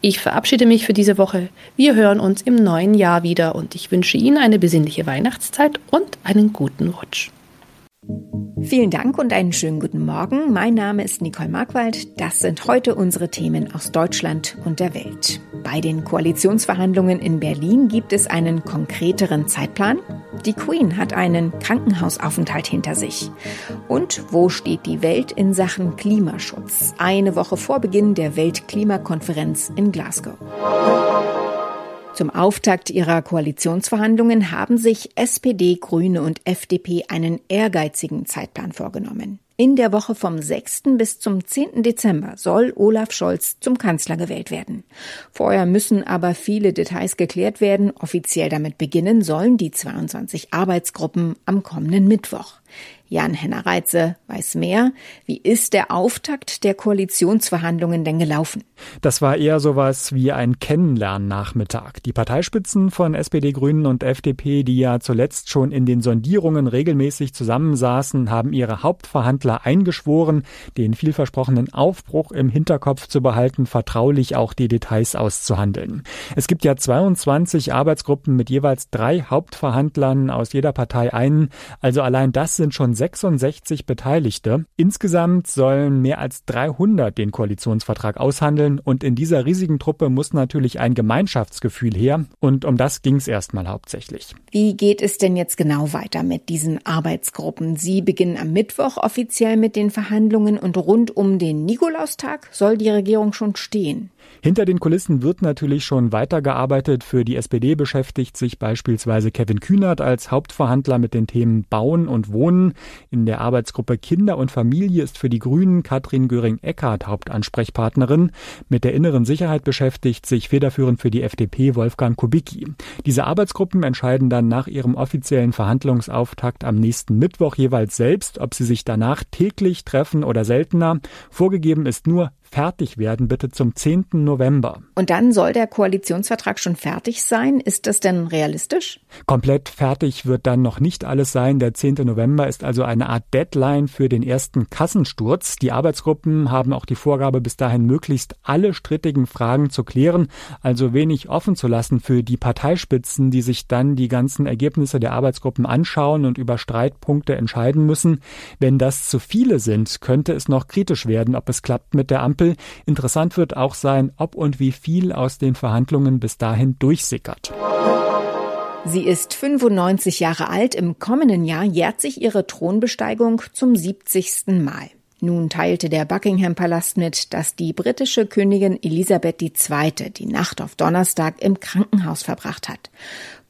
Ich verabschiede mich für diese Woche. Wir hören uns im neuen Jahr wieder und ich wünsche Ihnen eine besinnliche Weihnachtszeit und einen guten Rutsch. Vielen Dank und einen schönen guten Morgen. Mein Name ist Nicole Markwald. Das sind heute unsere Themen aus Deutschland und der Welt. Bei den Koalitionsverhandlungen in Berlin gibt es einen konkreteren Zeitplan. Die Queen hat einen Krankenhausaufenthalt hinter sich. Und wo steht die Welt in Sachen Klimaschutz? Eine Woche vor Beginn der Weltklimakonferenz in Glasgow. Zum Auftakt ihrer Koalitionsverhandlungen haben sich SPD, Grüne und FDP einen ehrgeizigen Zeitplan vorgenommen. In der Woche vom 6. bis zum 10. Dezember soll Olaf Scholz zum Kanzler gewählt werden. Vorher müssen aber viele Details geklärt werden. Offiziell damit beginnen sollen die 22 Arbeitsgruppen am kommenden Mittwoch. Jan-Henner Reitze weiß mehr. Wie ist der Auftakt der Koalitionsverhandlungen denn gelaufen? Das war eher sowas wie ein Kennenlernnachmittag. Die Parteispitzen von SPD, Grünen und FDP, die ja zuletzt schon in den Sondierungen regelmäßig zusammensaßen, haben ihre Hauptverhandler eingeschworen, den vielversprochenen Aufbruch im Hinterkopf zu behalten, vertraulich auch die Details auszuhandeln. Es gibt ja 22 Arbeitsgruppen mit jeweils drei Hauptverhandlern aus jeder Partei einen. Also allein das sind schon 66 Beteiligte. Insgesamt sollen mehr als 300 den Koalitionsvertrag aushandeln und in dieser riesigen Truppe muss natürlich ein Gemeinschaftsgefühl her und um das ging es erstmal hauptsächlich. Wie geht es denn jetzt genau weiter mit diesen Arbeitsgruppen? Sie beginnen am Mittwoch offiziell mit den Verhandlungen und rund um den Nikolaustag soll die Regierung schon stehen. Hinter den Kulissen wird natürlich schon weitergearbeitet. Für die SPD beschäftigt sich beispielsweise Kevin Kühnert als Hauptverhandler mit den Themen Bauen und Wohnen. In der Arbeitsgruppe Kinder und Familie ist für die Grünen Katrin Göring-Eckardt Hauptansprechpartnerin. Mit der inneren Sicherheit beschäftigt sich federführend für die FDP Wolfgang Kubicki. Diese Arbeitsgruppen entscheiden dann nach ihrem offiziellen Verhandlungsauftakt am nächsten Mittwoch jeweils selbst, ob sie sich danach täglich treffen oder seltener. Vorgegeben ist nur, fertig werden, bitte zum 10. November. Und dann soll der Koalitionsvertrag schon fertig sein. Ist das denn realistisch? Komplett fertig wird dann noch nicht alles sein. Der 10. November ist also eine Art Deadline für den ersten Kassensturz. Die Arbeitsgruppen haben auch die Vorgabe, bis dahin möglichst alle strittigen Fragen zu klären, also wenig offen zu lassen für die Parteispitzen, die sich dann die ganzen Ergebnisse der Arbeitsgruppen anschauen und über Streitpunkte entscheiden müssen. Wenn das zu viele sind, könnte es noch kritisch werden, ob es klappt mit der Ampel Ampel. Interessant wird auch sein, ob und wie viel aus den Verhandlungen bis dahin durchsickert. Sie ist 95 Jahre alt. Im kommenden Jahr jährt sich ihre Thronbesteigung zum 70. Mal. Nun teilte der Buckingham Palast mit, dass die britische Königin Elisabeth II. die Nacht auf Donnerstag im Krankenhaus verbracht hat.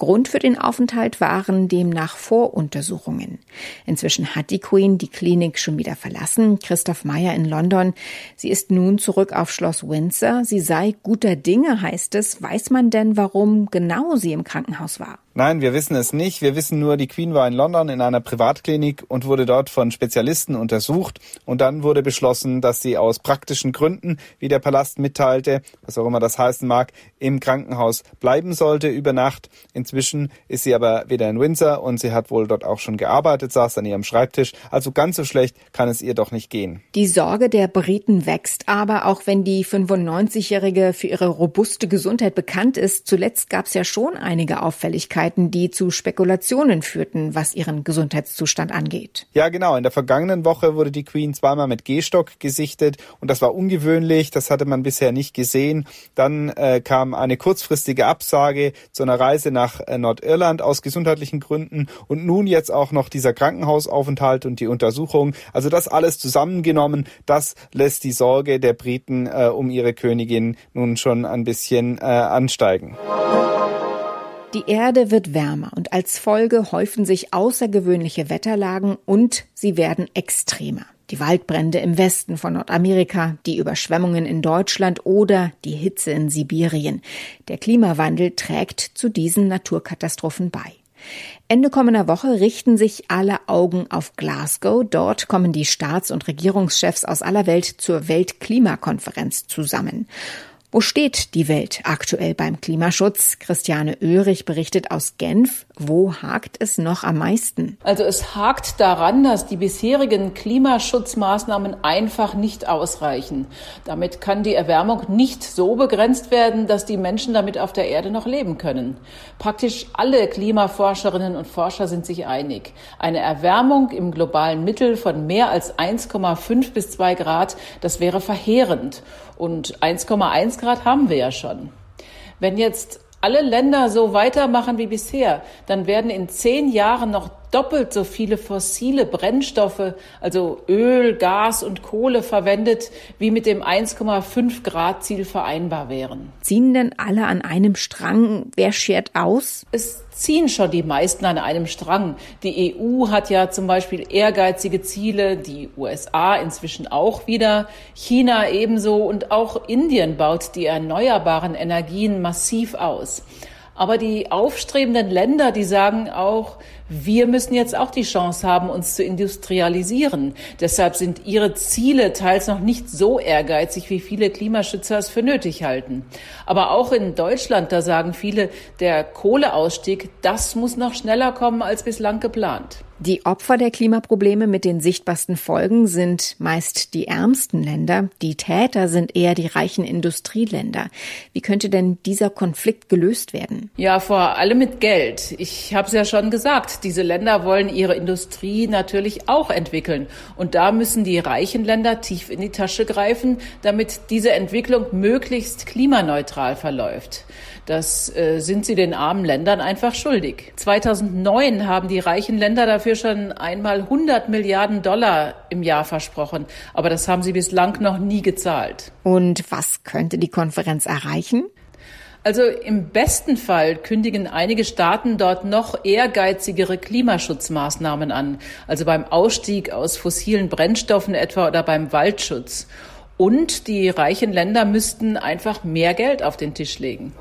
Grund für den Aufenthalt waren demnach Voruntersuchungen. Inzwischen hat die Queen die Klinik schon wieder verlassen. Christoph Meyer in London. Sie ist nun zurück auf Schloss Windsor. Sie sei guter Dinge, heißt es. Weiß man denn, warum genau sie im Krankenhaus war? Nein, wir wissen es nicht. Wir wissen nur, die Queen war in London in einer Privatklinik und wurde dort von Spezialisten untersucht. Und dann wurde beschlossen, dass sie aus praktischen Gründen, wie der Palast mitteilte, was auch immer das heißen mag, im Krankenhaus bleiben sollte über Nacht. Inzwischen ist sie aber wieder in Windsor und sie hat wohl dort auch schon gearbeitet, saß an ihrem Schreibtisch. Also ganz so schlecht kann es ihr doch nicht gehen. Die Sorge der Briten wächst aber, auch wenn die 95-Jährige für ihre robuste Gesundheit bekannt ist. Zuletzt gab es ja schon einige Auffälligkeiten die zu Spekulationen führten, was ihren Gesundheitszustand angeht. Ja, genau. In der vergangenen Woche wurde die Queen zweimal mit Gehstock gesichtet und das war ungewöhnlich. Das hatte man bisher nicht gesehen. Dann äh, kam eine kurzfristige Absage zu einer Reise nach äh, Nordirland aus gesundheitlichen Gründen und nun jetzt auch noch dieser Krankenhausaufenthalt und die Untersuchung. Also das alles zusammengenommen, das lässt die Sorge der Briten äh, um ihre Königin nun schon ein bisschen äh, ansteigen. Die Erde wird wärmer und als Folge häufen sich außergewöhnliche Wetterlagen und sie werden extremer. Die Waldbrände im Westen von Nordamerika, die Überschwemmungen in Deutschland oder die Hitze in Sibirien. Der Klimawandel trägt zu diesen Naturkatastrophen bei. Ende kommender Woche richten sich alle Augen auf Glasgow. Dort kommen die Staats- und Regierungschefs aus aller Welt zur Weltklimakonferenz zusammen. Wo steht die Welt aktuell beim Klimaschutz? Christiane Oehrig berichtet aus Genf. Wo hakt es noch am meisten? Also es hakt daran, dass die bisherigen Klimaschutzmaßnahmen einfach nicht ausreichen. Damit kann die Erwärmung nicht so begrenzt werden, dass die Menschen damit auf der Erde noch leben können. Praktisch alle Klimaforscherinnen und Forscher sind sich einig. Eine Erwärmung im globalen Mittel von mehr als 1,5 bis 2 Grad, das wäre verheerend. Und 1,1 Grad haben wir ja schon. Wenn jetzt alle Länder so weitermachen wie bisher, dann werden in zehn Jahren noch doppelt so viele fossile Brennstoffe, also Öl, Gas und Kohle verwendet, wie mit dem 1,5 Grad Ziel vereinbar wären. Ziehen denn alle an einem Strang? Wer schert aus? Es ziehen schon die meisten an einem Strang. Die EU hat ja zum Beispiel ehrgeizige Ziele, die USA inzwischen auch wieder, China ebenso und auch Indien baut die erneuerbaren Energien massiv aus. Aber die aufstrebenden Länder, die sagen auch, wir müssen jetzt auch die Chance haben, uns zu industrialisieren. Deshalb sind ihre Ziele teils noch nicht so ehrgeizig, wie viele Klimaschützer es für nötig halten. Aber auch in Deutschland, da sagen viele, der Kohleausstieg, das muss noch schneller kommen als bislang geplant. Die Opfer der Klimaprobleme mit den sichtbarsten Folgen sind meist die ärmsten Länder. Die Täter sind eher die reichen Industrieländer. Wie könnte denn dieser Konflikt gelöst werden? Ja, vor allem mit Geld. Ich habe es ja schon gesagt, diese Länder wollen ihre Industrie natürlich auch entwickeln. Und da müssen die reichen Länder tief in die Tasche greifen, damit diese Entwicklung möglichst klimaneutral verläuft. Das äh, sind sie den armen Ländern einfach schuldig. 2009 haben die reichen Länder dafür schon einmal 100 Milliarden Dollar im Jahr versprochen, aber das haben sie bislang noch nie gezahlt. Und was könnte die Konferenz erreichen? Also im besten Fall kündigen einige Staaten dort noch ehrgeizigere Klimaschutzmaßnahmen an, also beim Ausstieg aus fossilen Brennstoffen etwa oder beim Waldschutz. Und die reichen Länder müssten einfach mehr Geld auf den Tisch legen.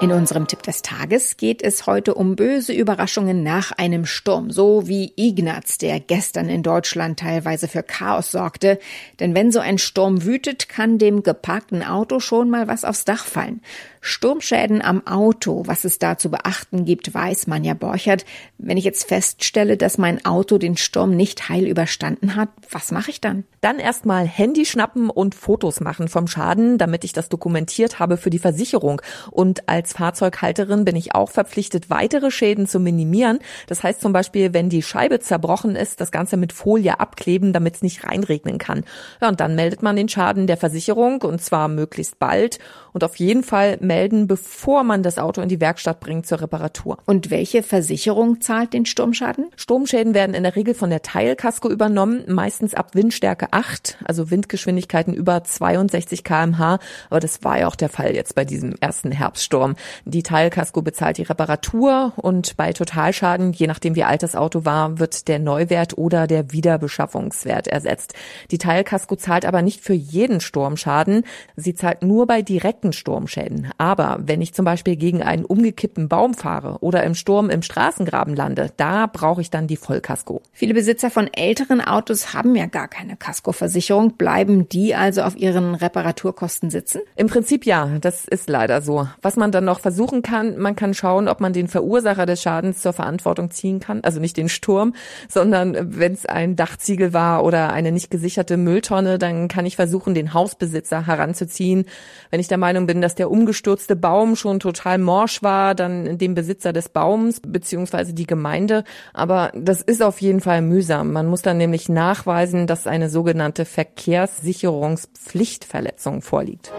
In unserem Tipp des Tages geht es heute um böse Überraschungen nach einem Sturm, so wie Ignaz, der gestern in Deutschland teilweise für Chaos sorgte. Denn wenn so ein Sturm wütet, kann dem geparkten Auto schon mal was aufs Dach fallen. Sturmschäden am Auto, was es da zu beachten gibt, weiß Manja Borchert. Wenn ich jetzt feststelle, dass mein Auto den Sturm nicht heil überstanden hat, was mache ich dann? Dann erstmal Handy schnappen und Fotos machen vom Schaden, damit ich das dokumentiert habe für die Versicherung. Und als Fahrzeughalterin bin ich auch verpflichtet, weitere Schäden zu minimieren. Das heißt zum Beispiel, wenn die Scheibe zerbrochen ist, das Ganze mit Folie abkleben, damit es nicht reinregnen kann. Ja, und dann meldet man den Schaden der Versicherung und zwar möglichst bald und auf jeden Fall melden, bevor man das Auto in die Werkstatt bringt zur Reparatur. Und welche Versicherung zahlt den Sturmschaden? Sturmschäden werden in der Regel von der Teilkasko übernommen, meistens ab Windstärke 8, also Windgeschwindigkeiten über 62 kmh. Aber das war ja auch der Fall jetzt bei diesem ersten Herbststurm. Die Teilkasko bezahlt die Reparatur und bei Totalschaden, je nachdem wie alt das Auto war, wird der Neuwert oder der Wiederbeschaffungswert ersetzt. Die Teilkasko zahlt aber nicht für jeden Sturmschaden. Sie zahlt nur bei direkten Sturmschäden. Aber wenn ich zum Beispiel gegen einen umgekippten Baum fahre oder im Sturm im Straßengraben lande, da brauche ich dann die Vollkasko. Viele Besitzer von älteren Autos haben ja gar keine Kaskoversicherung. Bleiben die also auf ihren Reparaturkosten sitzen? Im Prinzip ja, das ist leider so. Was man dann noch versuchen kann, man kann schauen, ob man den Verursacher des Schadens zur Verantwortung ziehen kann. Also nicht den Sturm, sondern wenn es ein Dachziegel war oder eine nicht gesicherte Mülltonne, dann kann ich versuchen, den Hausbesitzer heranzuziehen. Wenn ich der Meinung bin, dass der umgestürzte Baum schon total morsch war, dann den Besitzer des Baums beziehungsweise die Gemeinde. Aber das ist auf jeden Fall mühsam. Man muss dann nämlich nachweisen, dass eine sogenannte Verkehrssicherungspflichtverletzung vorliegt.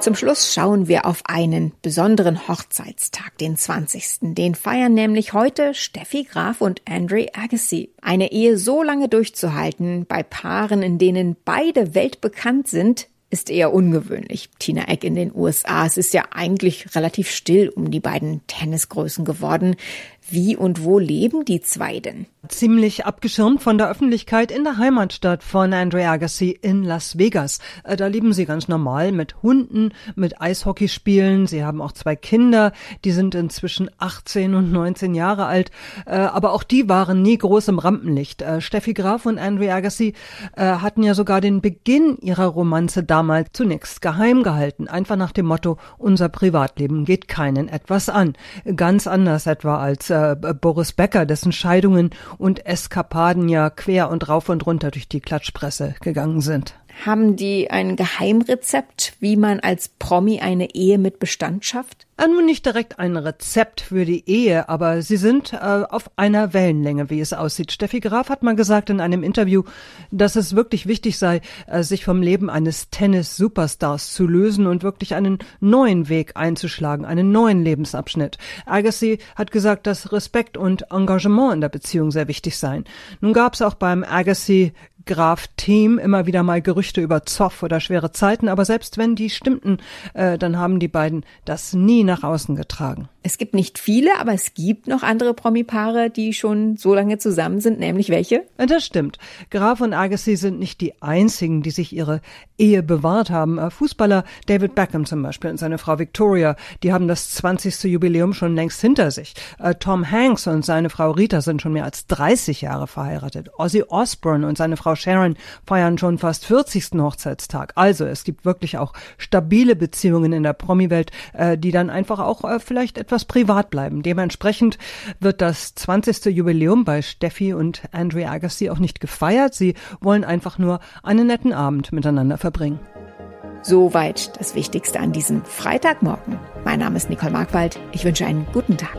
Zum Schluss schauen wir auf einen besonderen Hochzeitstag, den 20. Den feiern nämlich heute Steffi Graf und Andre Agassi. Eine Ehe so lange durchzuhalten, bei Paaren, in denen beide weltbekannt sind, ist eher ungewöhnlich. Tina Eck in den USA. Es ist ja eigentlich relativ still um die beiden Tennisgrößen geworden. Wie und wo leben die zwei denn? Ziemlich abgeschirmt von der Öffentlichkeit in der Heimatstadt von Andre Agassi in Las Vegas. Äh, da leben sie ganz normal mit Hunden, mit Eishockeyspielen. Sie haben auch zwei Kinder, die sind inzwischen 18 und 19 Jahre alt. Äh, aber auch die waren nie groß im Rampenlicht. Äh, Steffi Graf und Andre Agassi hatten ja sogar den Beginn ihrer Romanze damals zunächst geheim gehalten. Einfach nach dem Motto, unser Privatleben geht keinen etwas an. Ganz anders etwa als äh, Boris Becker, dessen Scheidungen und Eskapaden ja quer und rauf und runter durch die Klatschpresse gegangen sind. Haben die ein Geheimrezept, wie man als Promi eine Ehe mit Bestand schafft? Äh, nun nicht direkt ein Rezept für die Ehe, aber sie sind äh, auf einer Wellenlänge, wie es aussieht. Steffi Graf hat mal gesagt in einem Interview, dass es wirklich wichtig sei, äh, sich vom Leben eines Tennis-Superstars zu lösen und wirklich einen neuen Weg einzuschlagen, einen neuen Lebensabschnitt. Agassi hat gesagt, dass Respekt und Engagement in der Beziehung sehr wichtig seien. Nun gab es auch beim Agassi Graf-Team immer wieder mal Gerüchte über Zoff oder schwere Zeiten, aber selbst wenn die stimmten, äh, dann haben die beiden das nie nach außen getragen. Es gibt nicht viele, aber es gibt noch andere Promi-Paare, die schon so lange zusammen sind, nämlich welche? Das stimmt. Graf und Agassi sind nicht die einzigen, die sich ihre Ehe bewahrt haben. Äh, Fußballer David Beckham zum Beispiel und seine Frau Victoria, die haben das 20. Jubiläum schon längst hinter sich. Äh, Tom Hanks und seine Frau Rita sind schon mehr als 30 Jahre verheiratet. Ozzy Osbourne und seine Frau Sharon feiern schon fast 40. Hochzeitstag. Also es gibt wirklich auch stabile Beziehungen in der Promi-Welt, äh, die dann einfach auch vielleicht etwas privat bleiben. Dementsprechend wird das 20. Jubiläum bei Steffi und Andre Agassi auch nicht gefeiert. Sie wollen einfach nur einen netten Abend miteinander verbringen. Soweit das Wichtigste an diesem Freitagmorgen. Mein Name ist Nicole Markwald. Ich wünsche einen guten Tag.